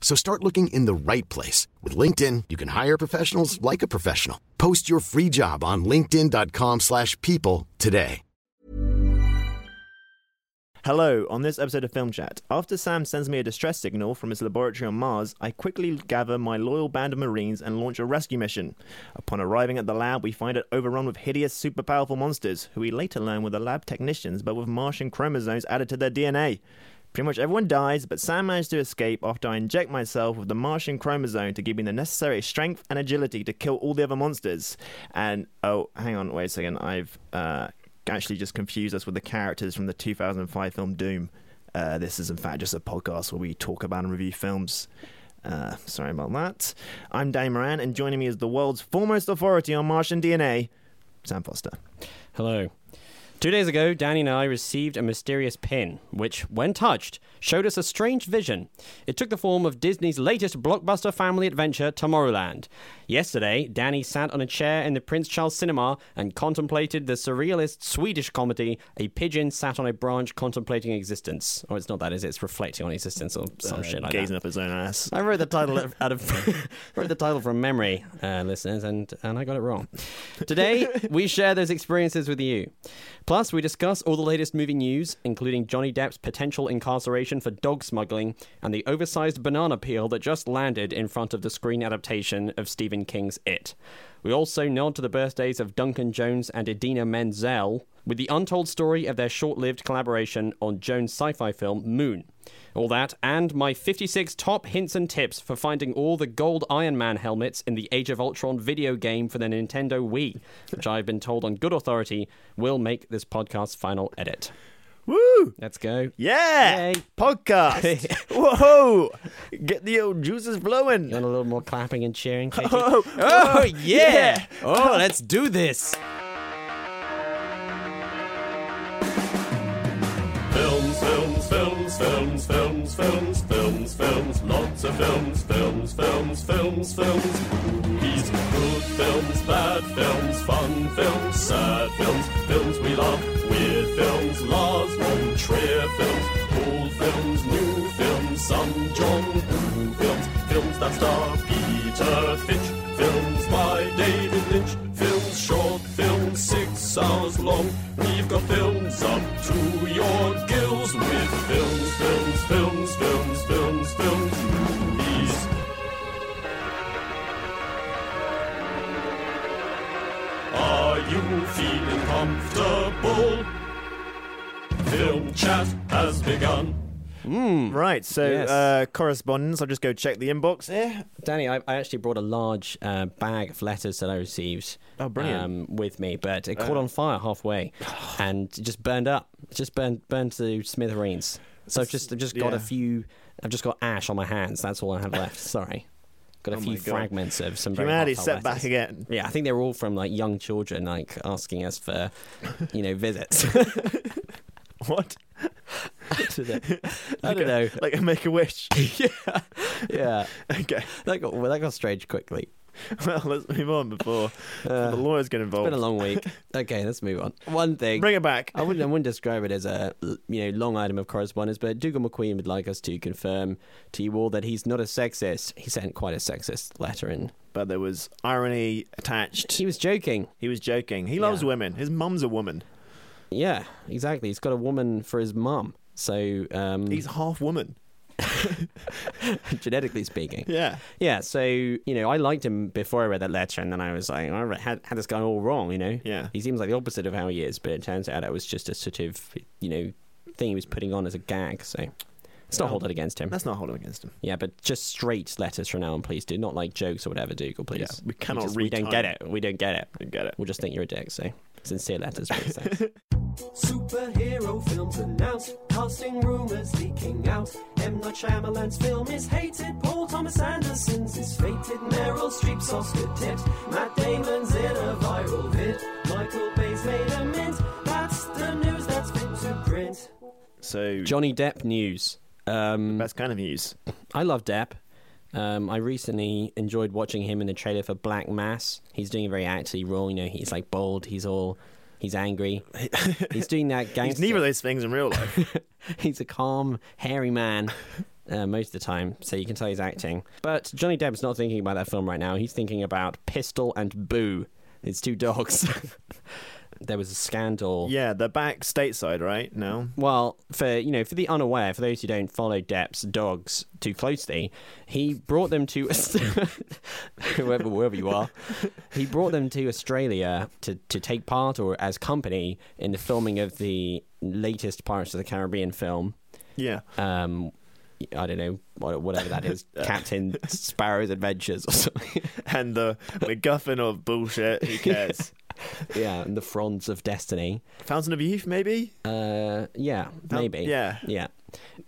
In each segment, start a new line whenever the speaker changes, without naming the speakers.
So start looking in the right place. With LinkedIn, you can hire professionals like a professional. Post your free job on linkedin.com slash people today.
Hello, on this episode of Film Chat. After Sam sends me a distress signal from his laboratory on Mars, I quickly gather my loyal band of Marines and launch a rescue mission. Upon arriving at the lab, we find it overrun with hideous, super powerful monsters, who we later learn were the lab technicians but with Martian chromosomes added to their DNA. Pretty much everyone dies, but Sam managed to escape after I inject myself with the Martian chromosome to give me the necessary strength and agility to kill all the other monsters. And oh, hang on, wait a second. I've uh, actually just confused us with the characters from the 2005 film Doom. Uh, this is in fact just a podcast where we talk about and review films. Uh, sorry about that. I'm Danny Moran, and joining me is the world's foremost authority on Martian DNA, Sam Foster.
Hello. Two days ago, Danny and I received a mysterious pin, which, when touched, showed us a strange vision. It took the form of Disney's latest blockbuster family adventure, Tomorrowland. Yesterday, Danny sat on a chair in the Prince Charles Cinema and contemplated the surrealist Swedish comedy A Pigeon Sat on a Branch Contemplating Existence. Or it's not that, is it? It's reflecting on existence or some
Uh,
shit like
gazing
that.
up his own ass.
I wrote the title out of wrote the title from memory, uh, listeners, and and I got it wrong. Today we share those experiences with you. Plus, we discuss all the latest movie news, including Johnny Depp's potential incarceration for dog smuggling and the oversized banana peel that just landed in front of the screen adaptation of Stephen King's It. We also nod to the birthdays of Duncan Jones and Idina Menzel with the untold story of their short lived collaboration on Jones' sci fi film Moon. All that, and my 56 top hints and tips for finding all the gold Iron Man helmets in the Age of Ultron video game for the Nintendo Wii, which I've been told on good authority will make this podcast's final edit.
Woo!
Let's go.
Yeah!
Yay.
Podcast! Whoa! Get the old juices flowing!
You want a little more clapping and cheering, Katie?
Oh,
oh, Oh, yeah.
yeah.
Oh, let's do this.
Films, films, films, films, films, films, films, films, lots of films, films, films, films, films, movies, good films, bad films, fun films, sad films, films we love, weird films, Lars von Trier films, old films, new films, some John Woo films, films that star Peter Finch, films by David Lynch, films short, films six hours long. We've got films up to your gills with films, films, films, films, you feeling comfortable? Film chat has begun.
Right, so
Yes.
uh, correspondence. I'll just go check the inbox here.
Danny, I, I actually brought a large uh, bag of letters that I received.
Oh, brilliant.
Um, with me, but it caught on fire halfway, and just burned up. Just burned burned to smithereens. So I've just I've just got
yeah.
a few. I've just got ash on my hands. That's all I have left. Sorry, got a
Oh
few fragments of some
Humanity set back again.
Yeah, I think they're all from like young children, like asking us for, you know, visits.
What?
I don't know. I don't know.
Like a make a wish.
yeah, yeah.
okay.
That got well, that got strange quickly.
Well, let's move on before
Uh,
the lawyers get involved.
It's been a long week. Okay, let's move on. One thing.
Bring it back.
I wouldn't, I wouldn't describe it as a you know long item of correspondence, but Dougal McQueen would like us to confirm to you all that he's not a sexist. He sent quite a sexist letter in.
But there was irony attached.
He was joking.
He was joking. He loves
Yeah.
women. His mum's a woman.
Yeah, exactly. He's got a woman for his mum. So um,
He's half woman.
genetically speaking.
Yeah.
Yeah, so you know, I liked him before I read that letter, and then I was like, I had, had this guy all wrong. You know,
Yeah.
he seems like the opposite of how he is, but it turns out it was just a sort of you know thing he was putting on as a gag. So it's not hold it against him.
Let's not holding against him.
Yeah, but just straight letters from now on, please do not like jokes or whatever, Dougal. Please,
Yeah, we cannot
just- We don't get it. We don't get it.
I get it.
We'll just think you're a dick. So sincere letters, please. Thanks.
Superhero films announced, casting rumors leaking out. M. Night Shyamalan's film is hated, Paul Thomas Anderson's is fated, Meryl Streep's Oscar tipped, Matt Damon's in a viral vid, Michael Bay's made a mint. That's the news that's fit to print.
So,
Johnny Depp news. Um,
best kind of news.
I love Depp. Um, I recently enjoyed watching him in the trailer for Black Mass. He's doing a very acty role. You know, he's like bold. He's all. He's angry. He's doing that gangster.
He's neither of those things in real life.
he's a calm, hairy man uh, most of the time, so you can tell he's acting. But Johnny Depp's not thinking about that film right now. He's thinking about Pistol and Boo, his two dogs. there was a scandal.
yeah, they're back stateside right now.
Well, for you know, for the unaware, for those who don't follow Depp's dogs too closely, he brought them to whoever wherever you are. He brought them to Australia to to take part or as company in the filming of the latest Pirates of the Caribbean film.
Yeah.
Um, I don't know whatever that is, Captain Sparrow's Adventures or something.
And the MacGuffin of bullshit. Who cares?
yeah, and the Fronds of Destiny.
Fountain of Youth, maybe.
Uh, yeah, maybe.
yeah.
yeah.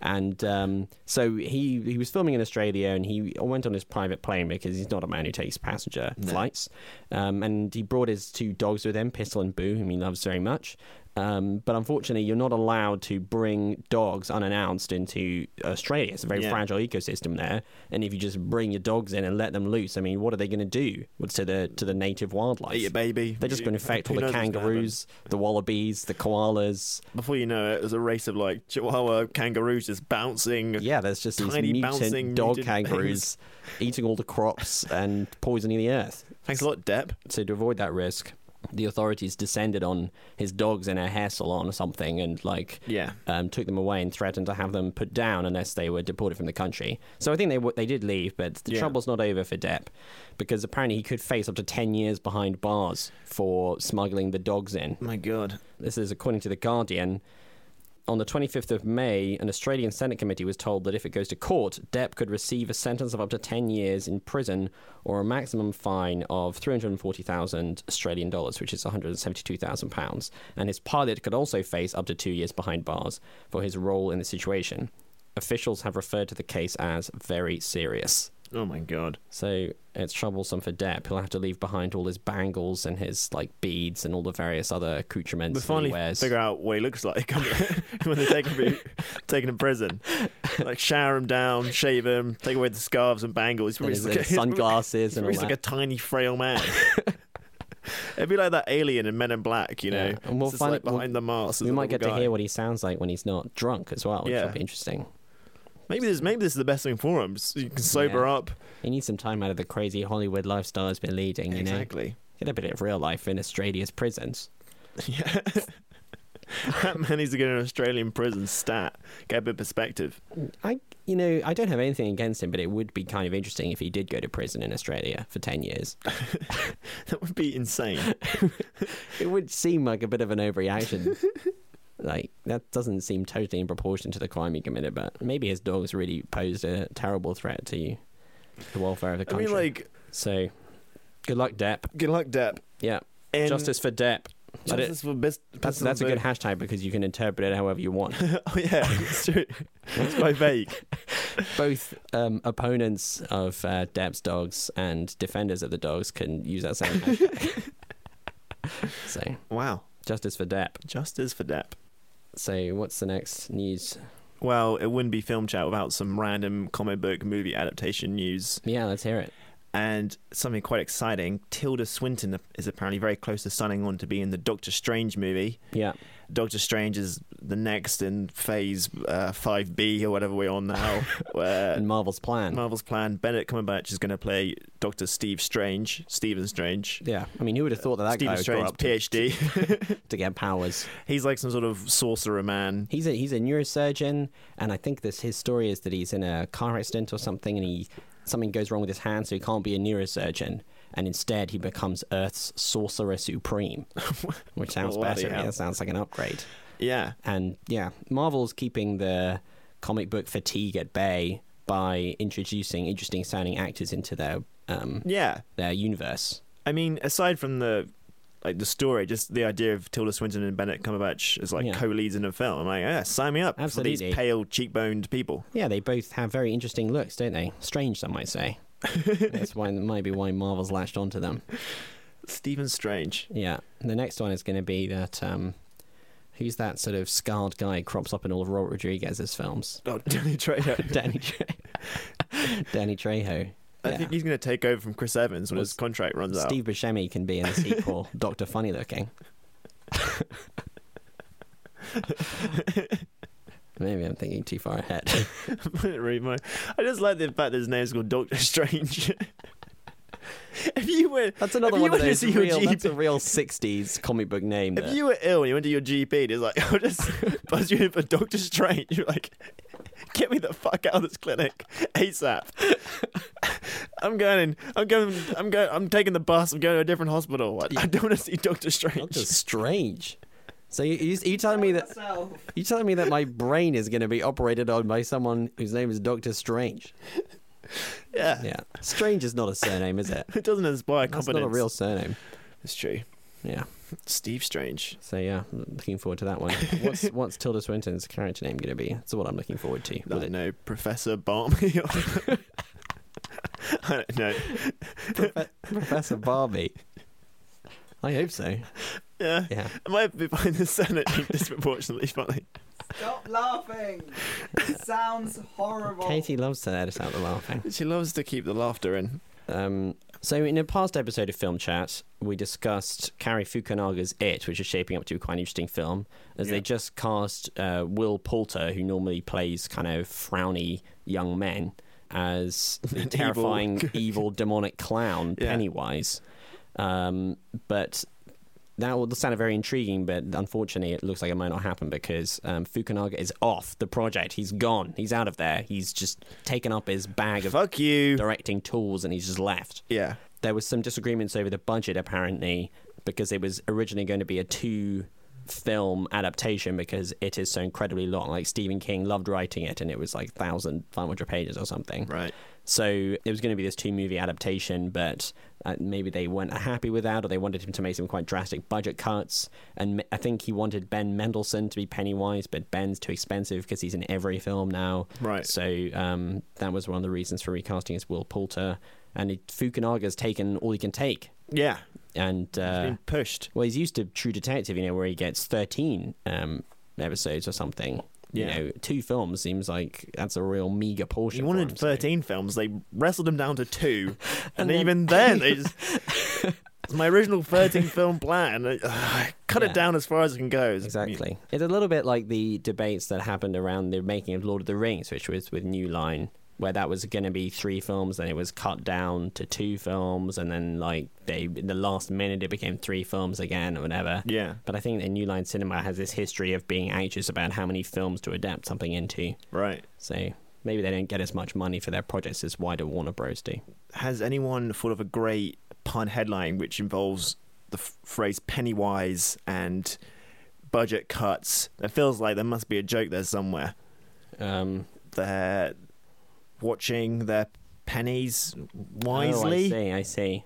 And um, so he he was filming in Australia, and he went on his private plane because he's not a man who takes passenger flights. Um, and he brought his two dogs with him, Pistol and Boo, whom he loves very much. Um, but unfortunately, you're not allowed to bring dogs unannounced into Australia. It's a very
Yeah.
fragile ecosystem there, and if you just bring your dogs in and let them loose, I mean, what are they going to do to the to the native wildlife?
Eat a baby.
They're just going to infect all the
knows what's gonna happen?
kangaroos, the wallabies, the koalas.
Before you know it, there's a race of like Chihuahua kangaroos just bouncing.
Yeah, there's just these mutant
bouncing
dog
mutant
kangaroos eating all the crops and poisoning the earth.
Thanks a lot, Depp.
So to avoid that risk, the authorities descended on his dogs in a hair salon or something and like
Yeah.
um, took them away and threatened to have them put down unless they were deported from the country. So I think they w- they did leave, but the
Yeah.
trouble's not over for Depp because apparently he could face up to ten years behind bars for smuggling the dogs in.
My God.
This is according to The Guardian. On the 25th of May, an Australian Senate committee was told that if it goes to court, Depp could receive a sentence of up to 10 years in prison or a maximum fine of 340,000 Australian dollars, which is 172,000 pounds. And his pilot could also face up to two years behind bars for his role in the situation. Officials have referred to the case as very serious.
Oh my God.
So it's troublesome for Depp. He'll have to leave behind all his bangles and his like beads and all the various other accoutrements
We
that he
finally
wears.
figure out what he looks like when they take him, take him to prison. Like shower him down, shave him, take away the scarves and bangles. He's
and
probably
his,
like, he's
sunglasses
he's
and all
just
that.
like a tiny, frail man. It'd be like that alien in Men in Black, you know.
Yeah, and we'll find
like
it- we'll-
behind the mask.
we might get to hear what he sounds like when he's not drunk as well, which
Yeah.
will be interesting.
Maybe this, maybe this is the best thing for him. So you can sober
Yeah.
up.
He needs some time out of the crazy Hollywood lifestyle he's been leading. You know,
Exactly.
get a bit of real life in Australia's prisons.
Yeah. that man needs to get in an Australian prison stat. Get a bit of perspective.
I, you know, I don't have anything against him, but it would be kind of interesting if he did go to prison in Australia for ten years.
That would be insane.
it would seem like a bit of an overreaction. Like that doesn't seem totally in proportion to the crime he committed, but maybe his dogs really posed a terrible threat to the welfare of the country.
I mean, like,
so good luck, Depp.
good luck, Depp.
Yeah,
And
justice for Depp.
Justice for bis-
that's that's a good hashtag because you can interpret it however you want.
Oh yeah, it's true. It's quite vague.
Both um, opponents of uh, Depp's dogs and defenders of the dogs can use that same hashtag. so
Wow.
justice for Depp.
Justice for Depp.
So what's the next news?
Well, it wouldn't be film chat without some random comic book movie adaptation news.
Yeah, let's hear it.
And something quite exciting Tilda Swinton is apparently very close to signing on to be in the Doctor Strange movie.
Yeah.
Doctor Strange is the next in phase uh, 5B or whatever we're on now, where
And Marvel's plan.
Marvel's plan, Benedict Cumberbatch is going to play Doctor Steve Strange, Stephen Strange.
yeah. I mean, who would have thought that that guy
Stephen
would grow
Strange,
up to,
PhD.
to get powers?
He's like some sort of sorcerer man.
He's a he's a neurosurgeon, and I think this his story is that he's in a car accident or something, and he something goes wrong with his hand, so he can't be a neurosurgeon, and instead he becomes Earth's sorcerer supreme, which sounds better. Yeah, sounds like an upgrade.
Yeah.
And yeah, Marvel's keeping the comic book fatigue at bay by introducing interesting sounding actors into their um,
Yeah.
their universe.
I mean, aside from the like the story, just the idea of Tilda Swinton and Benedict Cumberbatch as like
Yeah.
co-leads in a film. I'm like, yeah, sign me up for these pale, cheekboned people.
Yeah, they both have very interesting looks, don't they? Strange, some might say. That's why maybe why Marvel's latched onto them.
Stephen Strange.
Yeah. The next one is going to be that um, who's that sort of scarred guy who crops up in all of Robert Rodriguez's films?
Oh, Danny Trejo.
Danny Trejo. Danny Trejo.
I
Yeah.
think he's going to take over from Chris Evans when
Well,
his contract runs out.
Steve Buscemi can be in the sequel, Doctor Funny Looking. Maybe I'm thinking too far ahead.
I just like the fact that his name's called Doctor Strange. if you were,
That's another one of those real. That's a real '60s comic book name.
If
that-
you were ill and you went to your GP and he's like, I'll just buzz you in for Doctor Strange, you're like, get me the fuck out of this clinic ASAP. I'm going in. I'm going. I'm going. I'm taking the bus. I'm going to a different hospital. I, I don't want to see Doctor Strange.
Doctor Strange. So you, you, telling me that you telling me that my brain is going to be operated on by someone whose name is Doctor Strange?
Yeah.
Yeah, Strange is not a surname, is it?
It doesn't inspire
That's
confidence.
not a real surname.
It's true.
Yeah.
Steve Strange.
So yeah, I'm looking forward to that one. What's what's Tilda Swinton's character name going to be? That's what I'm looking forward to.
I don't know, Professor Barmy. or- I don't know.
Profe- Professor Barbie? I hope so.
Yeah.
Yeah.
I might be finding the Senate being disproportionately funny.
Stop laughing! It sounds horrible.
Katie loves to edit us out the laughing.
She loves to keep the laughter in.
Um, so in a past episode of Film Chat, we discussed Cary Fukunaga's It, which is shaping up to be quite an interesting film, as
Yeah.
they just cast uh, Will Poulter, who normally plays kind of frowny young men, as the
An
terrifying, evil, demonic clown
Yeah.
Pennywise. Um, but that would sound very intriguing, but unfortunately, it looks like it might not happen because um, Fukunaga is off the project. He's gone. He's out of there. He's just taken up his bag of
Fuck you.
directing tools and he's just left.
Yeah.
There was some disagreements over the budget apparently because it was originally going to be a two film adaptation because it is so incredibly long. Like Stephen King loved writing it and it was like 1500 pages or something.
Right.
So it was going to be this two movie adaptation, but uh, maybe they weren't happy with that, or they wanted him to make some quite drastic budget cuts. And I think he wanted Ben Mendelsohn to be Pennywise, but Ben's too expensive because he's in every film now.
Right.
So um, that was one of the reasons for recasting as Will Poulter. And it, Fukunaga's taken all he can take.
Yeah.
And uh,
Being pushed.
well, he's used to True Detective, you know, where he gets 13 um, episodes or something.
Yeah.
You know, two films seems like that's a real meager portion.
He wanted
him, so-
13 films. They wrestled him down to two. and
And then-
even then, they just. It's my original 13 film plan. Uh, cut
Yeah.
it down as far as it can go.
Exactly. It's a little bit like the debates that happened around the making of Lord of the Rings, which was with New Line, where that was going to be three films, then it was cut down to two films, and then like they in the last minute it became three films again or whatever.
Yeah.
But I think that New Line Cinema has this history of being anxious about how many films to adapt something into.
Right.
So maybe they don't get as much money for their projects as wider Warner Bros. do.
Has anyone thought of a great pun headline which involves the f- phrase Pennywise and budget cuts? It feels like there must be a joke there somewhere.
Um,
They're watching their pennies
Oh,
wisely.
I see. I see.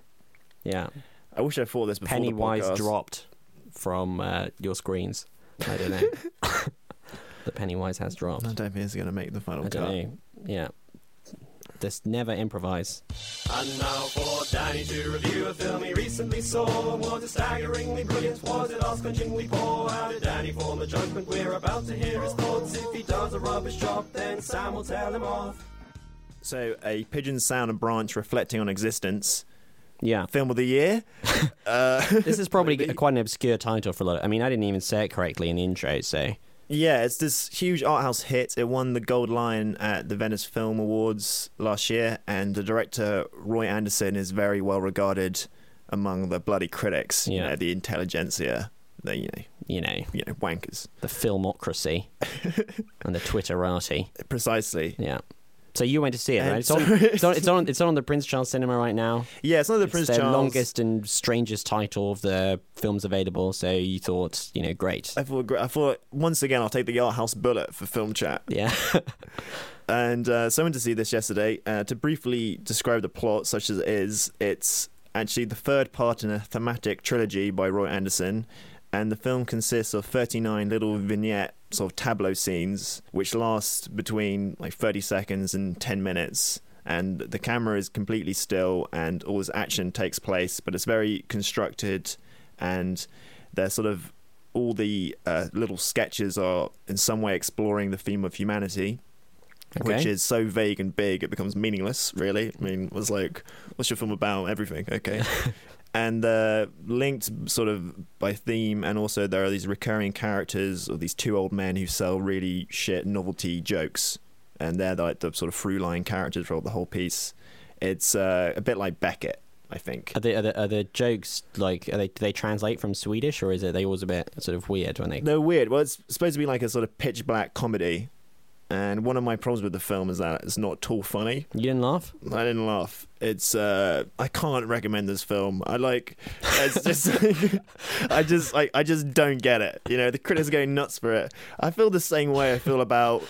Yeah.
I wish I thought this before
Pennywise
the podcast.
dropped from uh, your screens. I don't know. the Pennywise has dropped.
I don't think it's going to make the final
I
cut.
don't know. Yeah. Just never improvise.
And now for Danny to review a film he recently saw. Was it staggeringly brilliant? Was it astonishingly poor? How did Danny form the judgment? We're about to hear his thoughts. If he does a rubbish job, then Sam will tell him off.
So, a pigeon sound and branch reflecting on existence.
Yeah.
Film of the year. uh,
This is probably
maybe.
quite an obscure title for a lot. Of, I mean, I didn't even say it correctly in the intro, so
Yeah, it's this huge art house hit. It won the Gold Lion at the Venice Film Awards last year, and the director Roy Andersson is very well regarded among the bloody critics. You
Yeah.
know, the intelligentsia, the you know,
you know
you know, wankers.
the filmocracy and the Twitterati.
Precisely.
Yeah. So you went to see it,
And
right? It's on, it's on. It's on. It's on the Prince Charles Cinema right now.
Yeah, it's not the
It's
Prince
their
Charles.
longest and strangest title of the films available. So you thought, you know, great.
I thought, I thought once again I'll take the art house bullet for film chat.
Yeah.
And uh, so I went to see this yesterday. Uh, to briefly describe the plot, such as it is, it's actually the third part in a thematic trilogy by Roy Andersson. And the film consists of 39 little vignette sort of tableau scenes, which last between like 30 seconds and 10 minutes. And the camera is completely still, and all this action takes place, but it's very constructed, and they're sort of all the uh, little sketches are in some way exploring the theme of humanity which is so vague and big it becomes meaningless really. I mean it was like what's your film about? Everything. Okay and they're linked sort of by theme and also there are these recurring characters of these two old men who sell really shit novelty jokes and they're like the sort of through line characters for the whole piece it's uh, a bit like beckett i think
Are the, are the are the jokes like are they do they translate from Swedish or is it they always a bit sort of weird when they
They're weird. Well, it's supposed to be like a sort of pitch black comedy. And one of my problems with the film is that it's not at all funny.
you didn't laugh?
I didn't laugh. It's uh I can't recommend this film. I like it's just like, I just I, I just don't get it. You know, the critics are going nuts for it. I feel the same way I feel about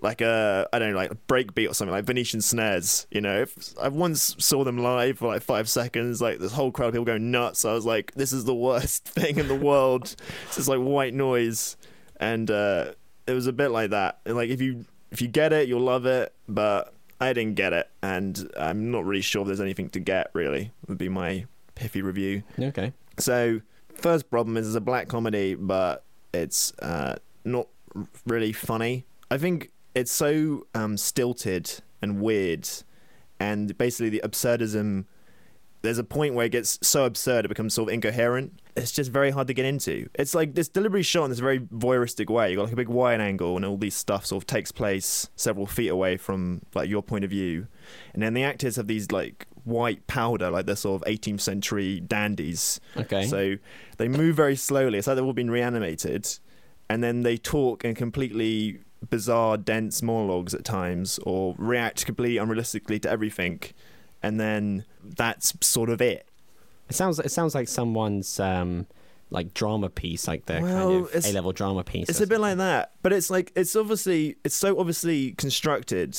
like a I don't know, like a breakbeat or something like Venetian snares. You know, if I once saw them live for like five seconds, like this whole crowd of people going nuts. I was like, this is the worst thing in the world. it's just like white noise, and uh, it was a bit like that. Like if you if you get it, you'll love it, but I didn't get it, and I'm not really sure if there's anything to get. Really, would be my piffy review.
Okay.
So, first problem is it's a black comedy, but it's uh, not really funny. I think it's so um, stilted and weird, and basically the absurdism. There's a point where it gets so absurd it becomes sort of incoherent. It's just very hard to get into. It's like this deliberately shot in this very voyeuristic way. You've got like a big wide angle, and all these stuff sort of takes place several feet away from like your point of view, and then the actors have these like white powder, like they're sort of 18th century dandies.
Okay.
So they move very slowly. It's like they've all been reanimated, and then they talk in completely bizarre, dense monologues at times, or react completely unrealistically to everything, and then that's sort of it.
It sounds it sounds like someone's um like drama piece, like their
Well,
kind of A level drama piece.
It's a bit like that, but it's like it's obviously it's so obviously constructed.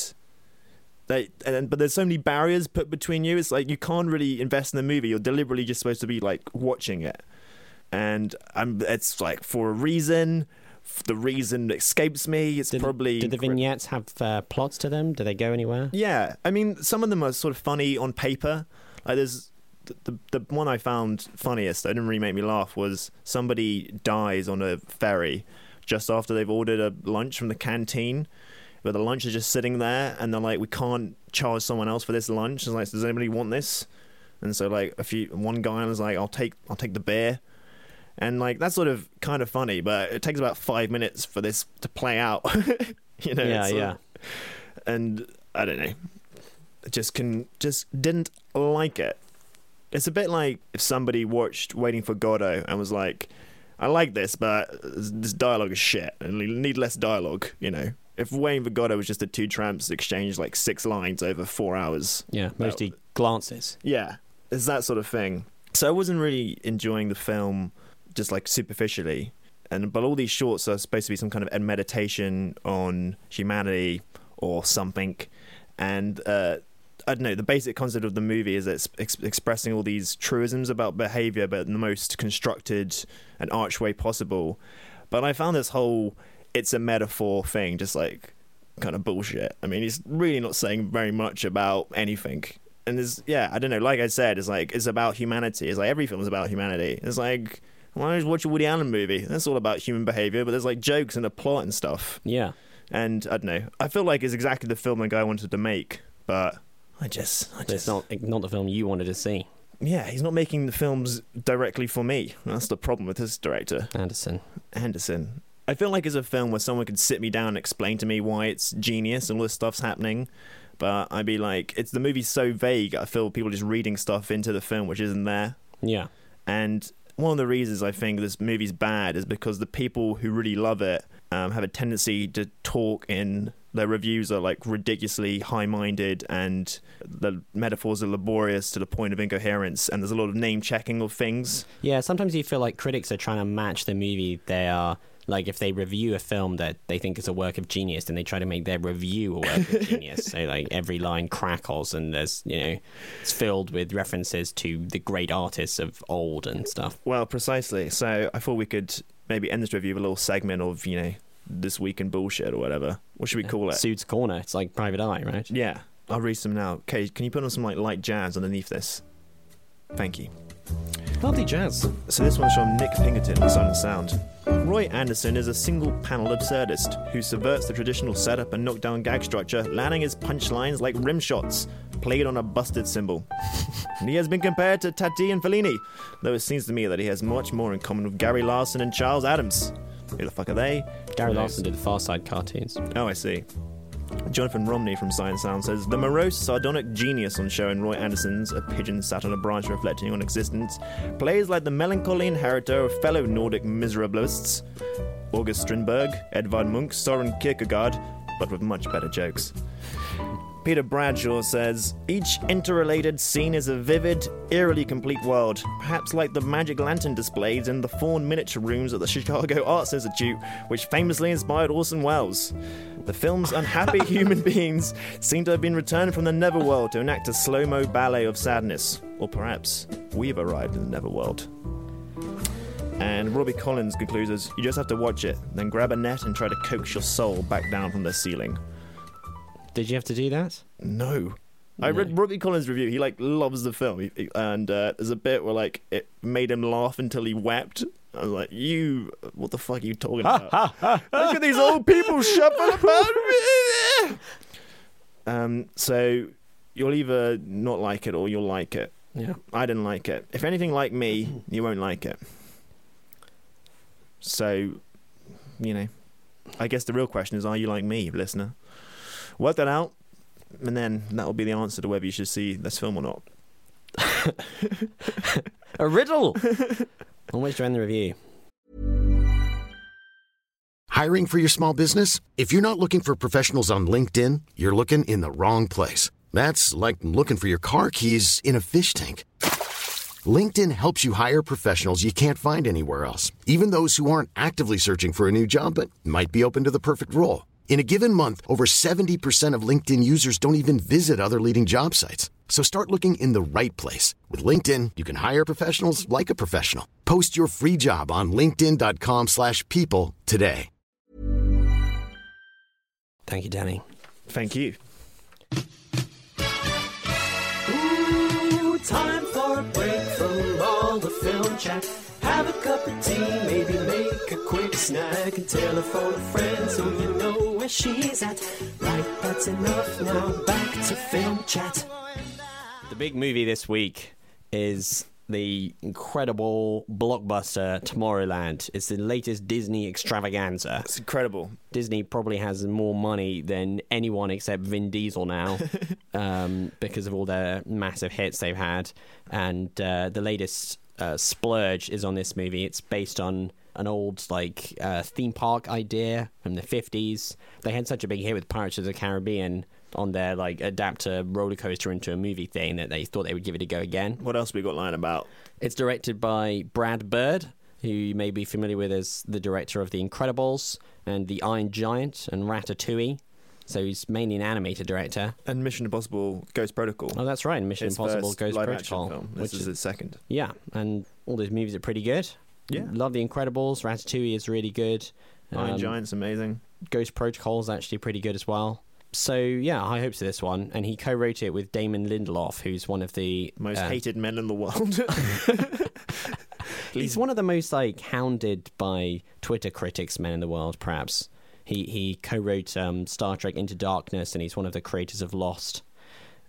That, and but there's so many barriers put between you. It's like you can't really invest in the movie. You're deliberately just supposed to be like watching it, and I'm. It's like for a reason. The reason escapes me. It's
Did,
probably
Do the vignettes have uh, plots to them? Do they go anywhere?
Yeah, I mean, some of them are sort of funny on paper. Like there's the, the the one I found funniest. That didn't really make me laugh. Was somebody dies on a ferry just after they've ordered a lunch from the canteen, but the lunch is just sitting there, and they're like, "We can't charge someone else for this lunch." It's like, "Does anybody want this?" And so like a few, one guy was like, "I'll take, I'll take the beer." And like that's sort of kind of funny, but it takes about five minutes for this to play out. you know?
Yeah,
uh,
yeah.
of- and I don't know, just can just didn't like it. It's a bit like if somebody watched Waiting for Godot and was like, "I like this, but this dialogue is shit, and we need less dialogue." You know, if Waiting for Godot was just the two tramps exchange like six lines over four hours,
Yeah, mostly glances.
yeah, it's that sort of thing. So I wasn't really enjoying the film just like superficially. And but all these shorts are supposed to be some kind of meditation on humanity or something. And uh, I don't know. The basic concept of the movie is it's ex- expressing all these truisms about behavior, but in the most constructed and arch way possible. But I found this whole "it's a metaphor" thing just like kind of bullshit. I mean, he's really not saying very much about anything. And there's, yeah, I don't know. Like I said, it's like it's about humanity. It's like every film is about humanity. It's like why don't you watch a Woody Allen movie? That's all about human behavior, but there's like jokes and a plot and stuff.
Yeah.
And I don't know. I feel like it's exactly the film the guy wanted to make, but I just, I just
it's not not the film you wanted to see,
Yeah, he's not making the films directly for me. That's the problem with this director,
Andersson.
Andersson. I feel like it's a film where someone could sit me down and explain to me why it's genius and all this stuff's happening. But I'd be like, it's the movie's so vague. I feel people just reading stuff into the film which isn't there.
Yeah.
And one of the reasons I think this movie's bad is because the people who really love it um, have a tendency to talk in their reviews are like ridiculously high-minded and the metaphors are laborious to the point of incoherence and there's a lot of name checking of things
Yeah, sometimes you feel like critics are trying to match the movie they are. Like if they review a film that they think is a work of genius, then they try to make their review a work of genius. So like every line crackles, and there's you know, it's filled with references to the great artists of old and stuff.
well precisely so I thought we could maybe end this review with a little segment of you know this week in bullshit or whatever what should we call it
Pseuds Corner. It's like Private Eye, right?
yeah I'll read some now okay can you put on some like light jazz underneath this thank you
Lovely jazz.
So this one's from Nick Pinkerton of Sight and Sound. Roy Andersson is a single panel absurdist who subverts the traditional setup and knockdown gag structure, landing his punchlines like rim shots, played on a busted cymbal. he has been compared to Tati and Fellini, though it seems to me that he has much more in common with Gary Larson and Charles Addams. Who the fuck are they?
Gary Larson did the Far Side cartoons.
Oh, I see. Jonathan Romney from Sight and Sound says the morose, sardonic genius on show in Roy Andersson's A Pigeon Sat on a Branch Reflecting on Existence plays like the melancholy inheritor of fellow Nordic miserablists August Strindberg, Edvard Munch, Soren Kierkegaard, but with much better jokes. Peter Bradshaw says each interrelated scene is a vivid, eerily complete world, perhaps like the magic lantern displays in the Thorne miniature rooms at the Chicago Arts Institute, which famously inspired Orson Welles. The film's unhappy human beings seem to have been returned from the Neverworld to enact a slow mo ballet of sadness. Or perhaps we've arrived in the Neverworld. And Robbie Collins concludes as you just have to watch it, then grab a net and try to coax your soul back down from the ceiling.
Did you have to do that?
No. I read Robbie Collins' review. He like loves the film, He- he- and uh, there's a bit where like it made him laugh until he wept. I was like, "You, what the fuck are you talking about? Look at these old people shuffling about." Me! Um, so you'll either not like it or you'll like it.
Yeah.
I didn't like it. If anything like me, you won't like it. So, you know, I guess the real question is, are you like me, listener? Work that out, and then that will be the answer to whether you should see this film or not.
A riddle. On which to end the review.
Hiring for your small business? If you're not looking for professionals on LinkedIn, you're looking in the wrong place. That's like looking for your car keys in a fish tank. LinkedIn helps you hire professionals you can't find anywhere else, even those who aren't actively searching for a new job but might be open to the perfect role. In a given month, over 70% of LinkedIn users don't even visit other leading job sites. So start looking in the right place. With LinkedIn, you can hire professionals like a professional. Post your free job on linkedin.com/people slash people today.
Thank you, Danny.
Thank you.
Ooh, time for a break from all the film chat. Have a cup of tea, maybe make a quick snack and telephone a friend so you know where she's at. Right, that's enough now. Back to film chat.
The big movie this week is the incredible blockbuster Tomorrowland. It's the latest Disney extravaganza.
It's incredible.
Disney probably has more money than anyone except Vin Diesel now um, because of all their massive hits they've had. And uh, the latest uh, splurge is on this movie. It's based on an old like uh, theme park idea from the 50s. They had such a big hit with Pirates of the Caribbean on their like adapter roller coaster into a movie thing that they thought they would give it a go again.
What else we got lying about?
It's directed by Brad Bird, who you may be familiar with as the director of The Incredibles and The Iron Giant and Ratatouille. So he's mainly an animated director.
And Mission Impossible: Ghost Protocol.
Oh, that's right, Mission
His
Impossible Ghost Protocol.
This
Which
is
is,
his second.
yeah, and all those movies are pretty good.
Yeah.
Love The Incredibles. Ratatouille is really good.
Iron
Um,
Giant's amazing.
Ghost Protocol is actually pretty good as well. So yeah, high hopes for this one, and he co-wrote it with Damon Lindelof, who's one of the
Most
uh,
hated men in the world.
He's one of the most like hounded by Twitter critics men in the world, perhaps. He he co-wrote um, Star Trek Into Darkness, and he's one of the creators of Lost.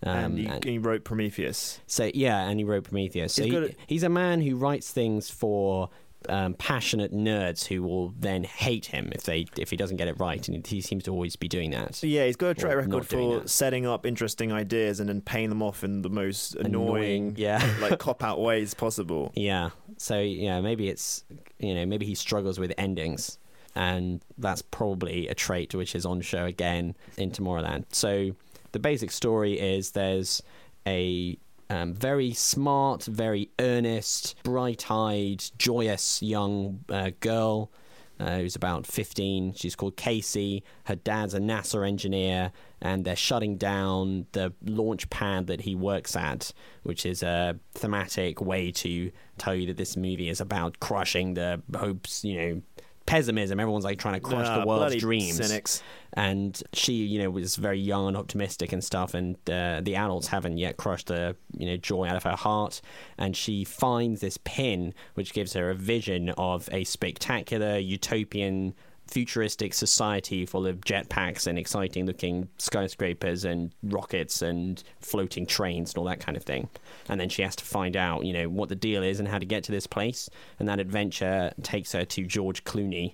Um,
and he, he wrote Prometheus.
So yeah, and he wrote Prometheus. So he-
at-
he's a man who writes things for um, passionate nerds who will then hate him if they if he doesn't get it right, and he seems to always be doing that.
Yeah, he's got a track record for setting up interesting ideas and then paying them off in the most
Annoying,
annoying,
yeah.
like cop out ways possible.
Yeah. So yeah, maybe it's you know maybe he struggles with endings, and that's probably a trait which is on show again in Tomorrowland. So the basic story is there's a um, very smart, very earnest, bright-eyed, joyous young uh, girl. Uh, who's about 15. She's called Casey. Her dad's a NASA engineer, and they're shutting down the launch pad that he works at, which is a thematic way to tell you that this movie is about crushing the hopes, you know, pessimism. Everyone's like trying to crush
Ah,
the world's dreams.
cynics.
And she, you know, was very young and optimistic and stuff. And uh, the adults haven't yet crushed the, you know, joy out of her heart. And she finds this pin, which gives her a vision of a spectacular utopian futuristic society full of jetpacks and exciting looking skyscrapers and rockets and floating trains and all that kind of thing. And then she has to find out, you know, what the deal is and how to get to this place. And that adventure takes her to George Clooney,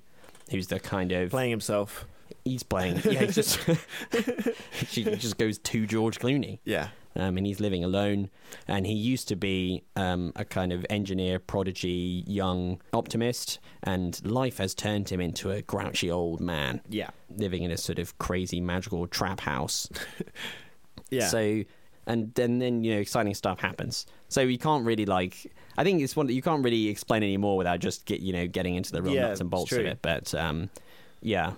who's the kind of
Playing himself.
he's playing. Yeah, he's just she just goes to George Clooney.
Yeah.
Um, and he's living alone. And he used to be um, a kind of engineer, prodigy, young optimist. And life has turned him into a grouchy old man
Yeah.
living in a sort of crazy magical trap house.
Yeah.
So, and then then you know exciting stuff happens. So you can't really like. I think it's one that you can't really explain anymore without just get you know getting into the real
Yeah,
nuts and bolts of it. But um, yeah.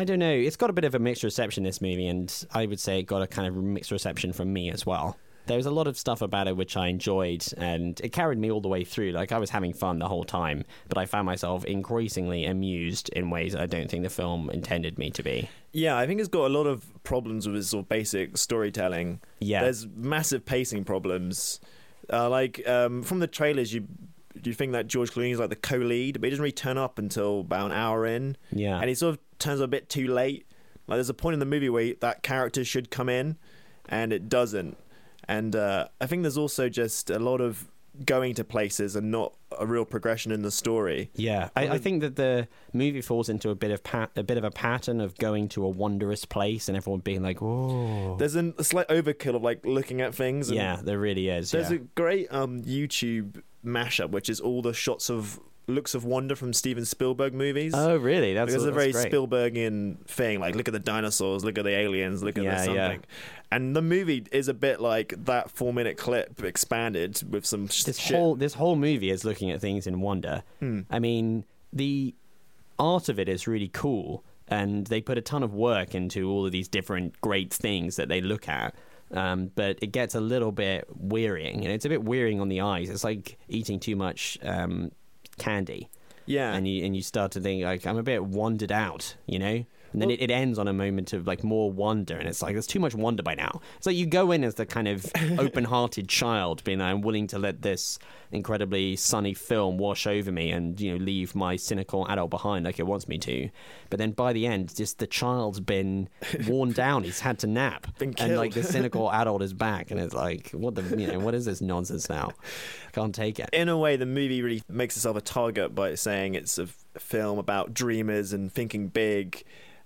I don't know. It's got a bit of a mixed reception this movie, and I would say it got a kind of mixed reception from me as well. There was a lot of stuff about it which I enjoyed, and it carried me all the way through. Like I was having fun the whole time, but I found myself increasingly amused in ways I don't think the film intended me to be.
Yeah, I think it's got a lot of problems with its sort of basic storytelling.
Yeah.
There's massive pacing problems. Uh, like um, from the trailers, you you think that George Clooney is like the co-lead, but he doesn't really turn up until about an hour in.
Yeah.
and he sort of turns up a bit too late. Like there's a point in the movie where that character should come in, and it doesn't. And uh, I think there's also just a lot of going to places and not a real progression in the story.
Yeah, I, I think that the movie falls into a bit of a bit of a pattern of going to a wondrous place and everyone being like, "Oh,
There's an, a slight overkill of like looking at things. And
yeah, there really is."
There's
yeah.
a great um, YouTube mashup, which is all the shots of looks of wonder from Steven Spielberg movies.
oh, really? That's,
Because it's a
that's
very
great.
Spielbergian thing. Like, look at the dinosaurs, look at the aliens, look at
Yeah,
the something.
yeah.
And the movie is a bit like that four minute clip expanded with some
This
shit.
whole this whole movie is looking at things in wonder.
Hmm.
I mean, the art of it is really cool, and they put a ton of work into all of these different great things that they look at. Um, but it gets a little bit wearying, and it's a bit wearying on the eyes. It's like eating too much um, candy.
yeah.
and you and you start to think like I'm a bit wandered out, you know. And then
Well-
it, it ends on a moment of like more wonder, and it's like there's too much wonder by now. It's like you go in as the kind of open-hearted child, being like, I'm willing to let this incredibly sunny film wash over me, and you know leave my cynical adult behind like it wants me to. But then by the end, just the child's been worn down. He's had to nap, and like the cynical adult is back, and it's like, what the you know what is this nonsense now? I can't take it.
in a way, the movie really makes itself a target by saying it's a film about dreamers and thinking big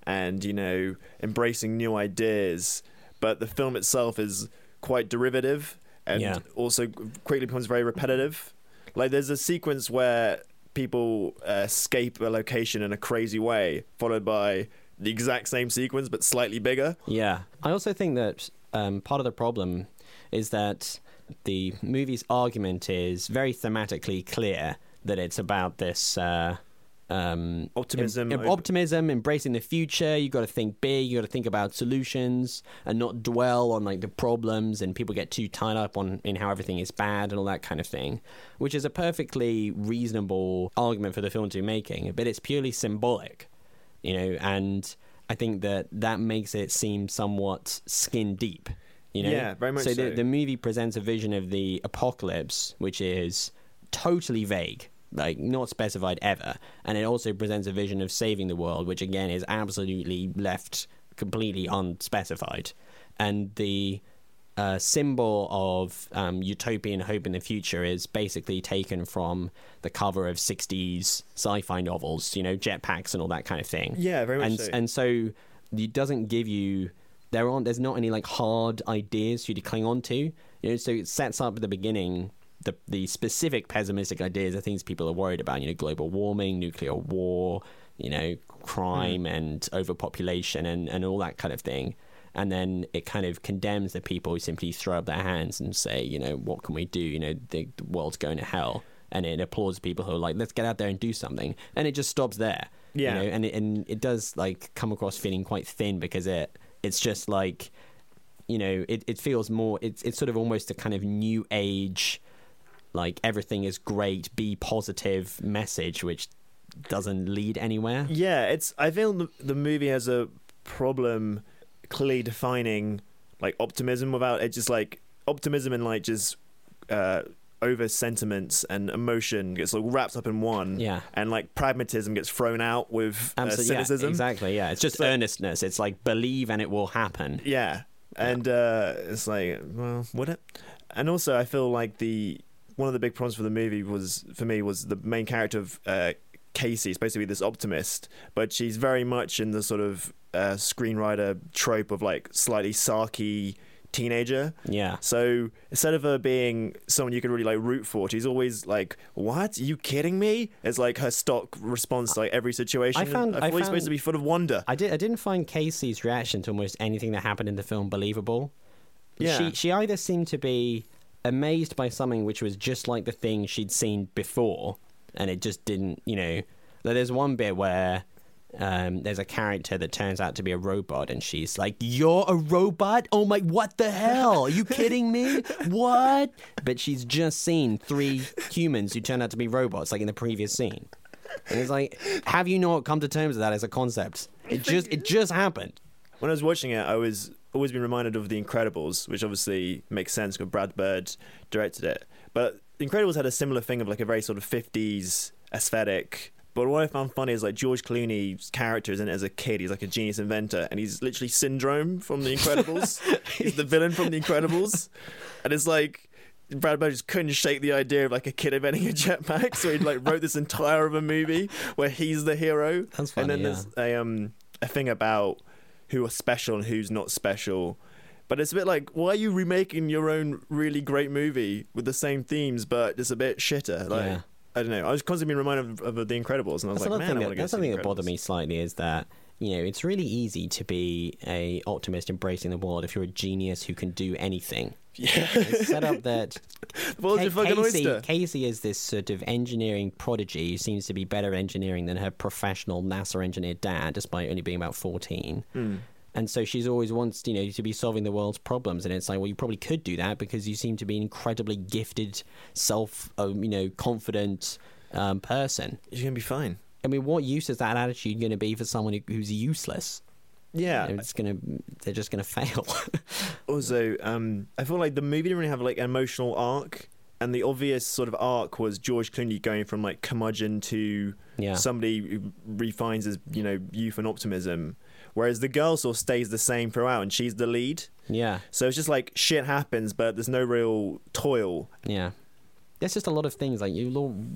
and, you know, embracing new ideas. But the film itself is quite derivative and
Yeah.
also quickly becomes very repetitive. Like, there's a sequence where people uh, escape a location in a crazy way, followed by the exact same sequence but slightly bigger.
Yeah. I also think that um, part of the problem is that the movie's argument is very thematically clear that it's about this. Uh, um,
Optimism
em- optimism, embracing the future. You got to think big. You got to think about solutions and not dwell on like the problems. And people get too tied up on in how everything is bad and all that kind of thing, which is a perfectly reasonable argument for the film to be making. But it's purely symbolic you know, and I think that that makes it seem somewhat skin deep, you know.
Yeah, very much
so.
so.
The, the movie presents a vision of the apocalypse, which is totally vague, like not specified ever, and it also presents a vision of saving the world, which again is absolutely left completely unspecified, and the uh, symbol of um, utopian hope in the future is basically taken from the cover of 60s sci-fi novels, you know, jetpacks and all that kind of thing.
Yeah, very much
and
so.
and so it doesn't give you there aren't there's not any like hard ideas for you to cling on to. You know, so it sets up at the beginning the the specific pessimistic ideas, the things people are worried about, you know, global warming, nuclear war, you know, crime mm. and overpopulation and, and all that kind of thing. And then it kind of condemns the people who simply throw up their hands and say, you know, what can we do? You know, the, the world's going to hell. And it applauds people who are like, let's get out there and do something. And it just stops there.
Yeah.
You know, and it, and it does like come across feeling quite thin because it it's just like you know it, it feels more it's it's sort of almost a kind of new age like everything is great be positive message which doesn't lead anywhere
Yeah, it's. I feel the, the movie has a problem clearly defining like optimism without it just like optimism and like just uh, over sentiments and emotion gets like wrapped up in one.
Yeah.
and like pragmatism gets thrown out with uh,
Absolutely, yeah,
cynicism.
exactly yeah it's just
So-
earnestness it's like believe and it will happen
Yeah, and uh, it's like, well, would it? And also, I feel like the one of the big problems for the movie was for me was the main character of uh, Casey. is supposed to be this optimist, but she's very much in the sort of uh, screenwriter trope of like slightly sarky teenager.
yeah
So instead of her being someone you could really like root for, she's always like, "What? Are you kidding me?" It's like her stock response to like every situation.
I found- I
I thought supposed
found-
to be full of wonder.
I did. I didn't find Casey's reaction to almost anything that happened in the film believable.
Yeah.
She she either seemed to be amazed by something which was just like the thing she'd seen before, and it just didn't. You know, there's one bit where. Um, there's a character that turns out to be a robot, and she's like, "You're a robot? Oh my, what the hell? Are you kidding me? What?" But she's just seen three humans who turned out to be robots, like in the previous scene. And it's like, have you not come to terms with that as a concept? It just it just happened.
when I was watching it, I was always been reminded of The Incredibles, which obviously makes sense because Brad Bird directed it. But The Incredibles had a similar thing of like a very sort of 50s aesthetic. But what I found funny is like George Clooney's character is in it as a kid. He's like a genius inventor, and he's literally Syndrome from The Incredibles. he's the villain from The Incredibles, and it's like Brad Bird just couldn't shake the idea of like a kid inventing a jetpack, so he like wrote this entire of a movie where he's the hero.
That's
and then
yeah.
there's a um a thing about who are special and who's not special. But it's a bit like, why are you remaking your own really great movie with the same themes, but just a bit shitter? Like,
Yeah.
I don't know. I was constantly being reminded of, of The Incredibles, and I was
That's
like, man,
That,
want to go
that's something that bothered me slightly is that you know it's really easy to be a optimist embracing the world if you're a genius who can do anything.
Yeah,
It's set up that
the world's your fucking
Casey,
oyster.
Casey is this sort of engineering prodigy who seems to be better at engineering than her professional NASA engineer dad, despite only being about 14.
Hmm.
And so she's always wants, you know, to be solving the world's problems. And it's like, well, you probably could do that because you seem to be an incredibly gifted, self, um, you know, confident um, person.
You're gonna be fine.
I mean, what use is that attitude going to be for someone who's useless?
Yeah.
You know, It's to, they're just going to fail.
also, um, I feel like the movie didn't really have like an emotional arc, and the obvious sort of arc was George Clooney going from like curmudgeon to
Yeah.
somebody who refines his you know youth and optimism, whereas the girl sort of stays the same throughout, and she's the lead.
yeah,
So it's just like shit happens, but there's no real toil.
yeah. There's just a lot of things like you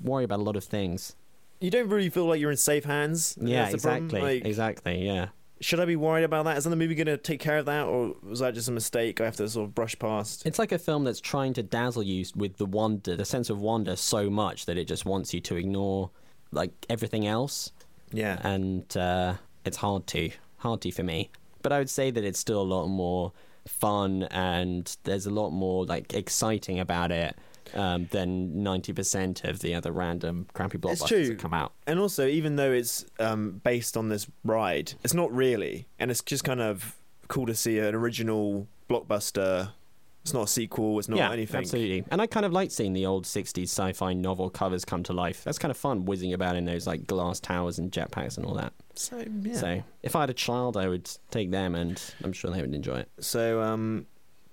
worry about a lot of things.
You don't really feel like you're in safe hands.
Yeah,
That's the problem.
exactly,
Like,
exactly. Yeah.
should I be worried about that? Is the movie going to take care of that, or was that just a mistake I have to sort of brush past?
It's like a film that's trying to dazzle you with the wonder, the sense of wonder, so much that it just wants you to ignore like everything else,
Yeah.
and uh, it's hard to, hard to for me. But I would say that it's still a lot more fun, and there's a lot more like exciting about it um, than ninety percent of the other random crappy blockbusters that come out.
And also, even though it's um, based on this ride, it's not really, and it's just kind of cool to see an original blockbuster. It's not a sequel. It's not
yeah,
anything.
absolutely. And I kind of like seeing the old '60s sci-fi novel covers come to life. That's kind of fun, whizzing about in those like glass towers and jetpacks and all that.
So yeah.
So if I had a child, I would take them, and I'm sure they would enjoy it.
So um,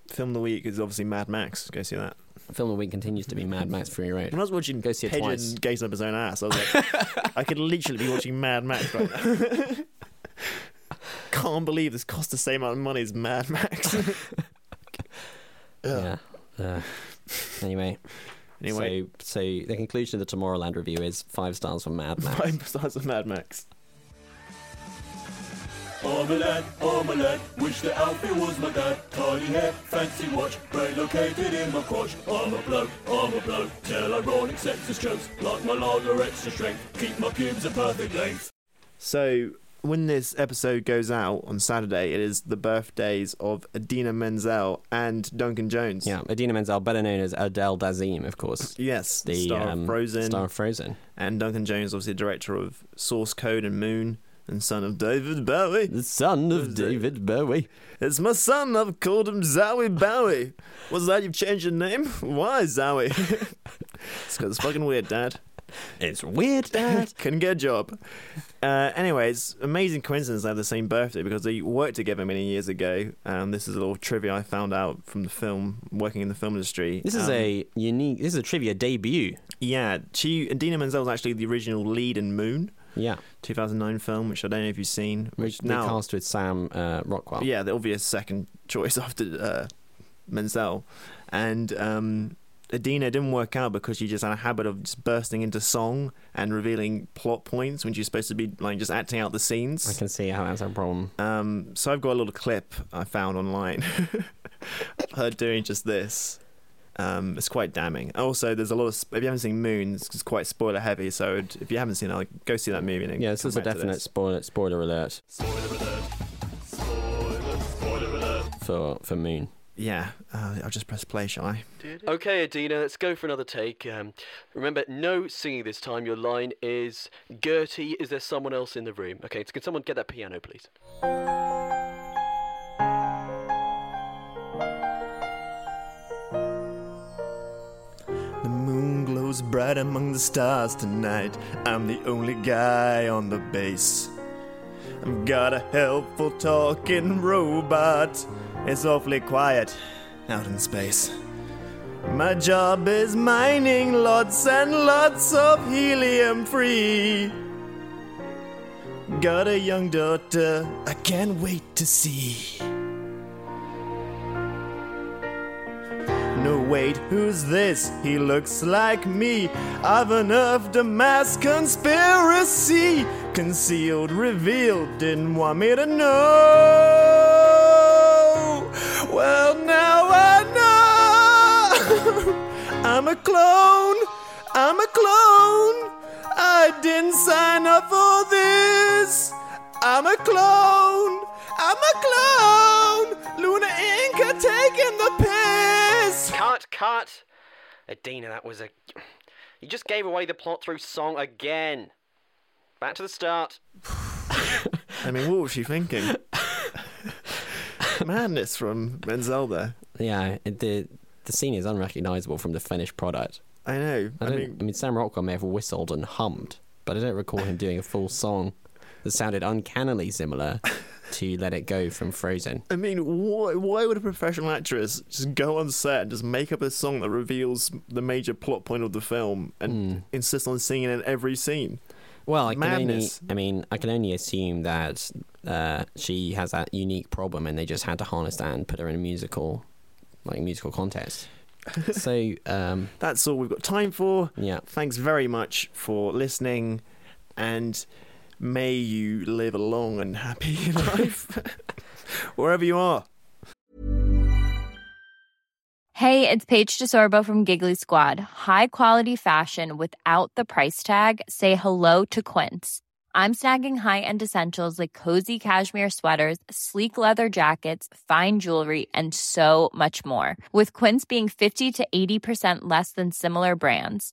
film of the week is obviously Mad Max. Go see that.
Film of the week continues to be Mad Max Fury Road.
When I was watching
Go see it
Pigeon
twice.
gazing up his own ass, I was like, I could literally be watching Mad Max right now. Can't believe this cost the same amount of money as Mad Max.
Yeah. Uh, anyway,
Anyway,
so, so the conclusion of the Tomorrowland review is five stars from Mad Max.
five stars of Mad Max.
I'm a lad, I'm a lad, wish that Alfie was my dad. Tiny hair, fancy watch, brain located in my crotch. I'm a bloke, I'm a bloke, tell ironic sexist jokes. Like my lager extra strength, keep my pubes a perfect length.
So when this episode goes out on Saturday, it is the birthdays of Idina Menzel and Duncan Jones.
Yeah, Idina Menzel, better known as Adele Dazeem, of course.
Yes,
The
star
um,
of Frozen,
Star of Frozen.
and Duncan Jones, obviously director of Source Code and Moon, and son of David Bowie.
The son of David Bowie.
It's my son. I've called him Zowie Bowie. What's that? You've changed your name? Why, Zowie? it's it's fucking weird, Dad.
It's weird, Dad.
Couldn't get a job. Uh, anyways, amazing coincidence they have the same birthday because they worked together many years ago. Um, this is a little trivia I found out from the film, working in the film industry.
This is
Um,
a unique. This is a trivia debut.
yeah. She Dina Menzel was actually the original lead in Moon,
Yeah,
2009 film, which I don't know if you've seen.
which they
now,
cast with Sam uh, Rockwell.
yeah, the obvious second choice after uh, Menzel, and um, Idina didn't work out because she just had a habit of just bursting into song and revealing plot points when she's supposed to be like just acting out the scenes.
I can see how that's a problem.
Um, so I've got a little clip I found online her doing just this. Um, it's quite damning. Also, there's a lot of if you haven't seen Moon, it's it's quite spoiler heavy. So if you haven't seen it, like, go see that movie. And then
Yeah, this is a definite spoiler spoiler alert
Spoiler alert. Spoiler, spoiler alert.
for for Moon.
Yeah, uh, I'll just press play, shall I?
Okay, Idina, let's go for another take. Um, remember, no singing this time. Your line is Gertie, is there someone else in the room? Okay, so can someone get that piano, please?
Bright among the stars tonight. I'm the only guy on the base. I've got a helpful talking robot. It's awfully quiet out in space. My job is mining lots and lots of helium three. Got a young daughter I can't wait to see. Wait, who's this? He looks like me. I've unearthed a mass conspiracy. Concealed, revealed, didn't want me to know. Well, now I know. I'm a clone. I'm a clone. I didn't sign up for this. I'm a clone. I'm a clone. Luna Inc. are taking the.
Cut, cut! Idina, that was a. You just gave away the plot through song again. Back to the start.
I mean, what was she thinking? Madness from Menzel there.
Yeah, the the scene is unrecognizable from the finished product.
I know.
I,
I, mean,
I mean, Sam Rockwell may have whistled and hummed, but I don't recall him doing a full song that sounded uncannily similar to "Let It Go" from Frozen.
I mean, why, why would a professional actress just go on set and just make up a song that reveals the major plot point of the film and insist on singing it in every scene?
Well, I can only,
Madness.
I mean, I can only assume that uh, she has that unique problem, and they just had to harness that and put her in a musical, like musical contest. so, um,
That's all we've got time for.
yeah,
Thanks very much for listening, and may you live a long and happy life wherever you are.
Hey, it's Paige DeSorbo from Giggly Squad. High quality fashion without the price tag. Say hello to Quince. I'm snagging high-end essentials like cozy cashmere sweaters, sleek leather jackets, fine jewelry, and so much more. With Quince being 50 to 80% less than similar brands.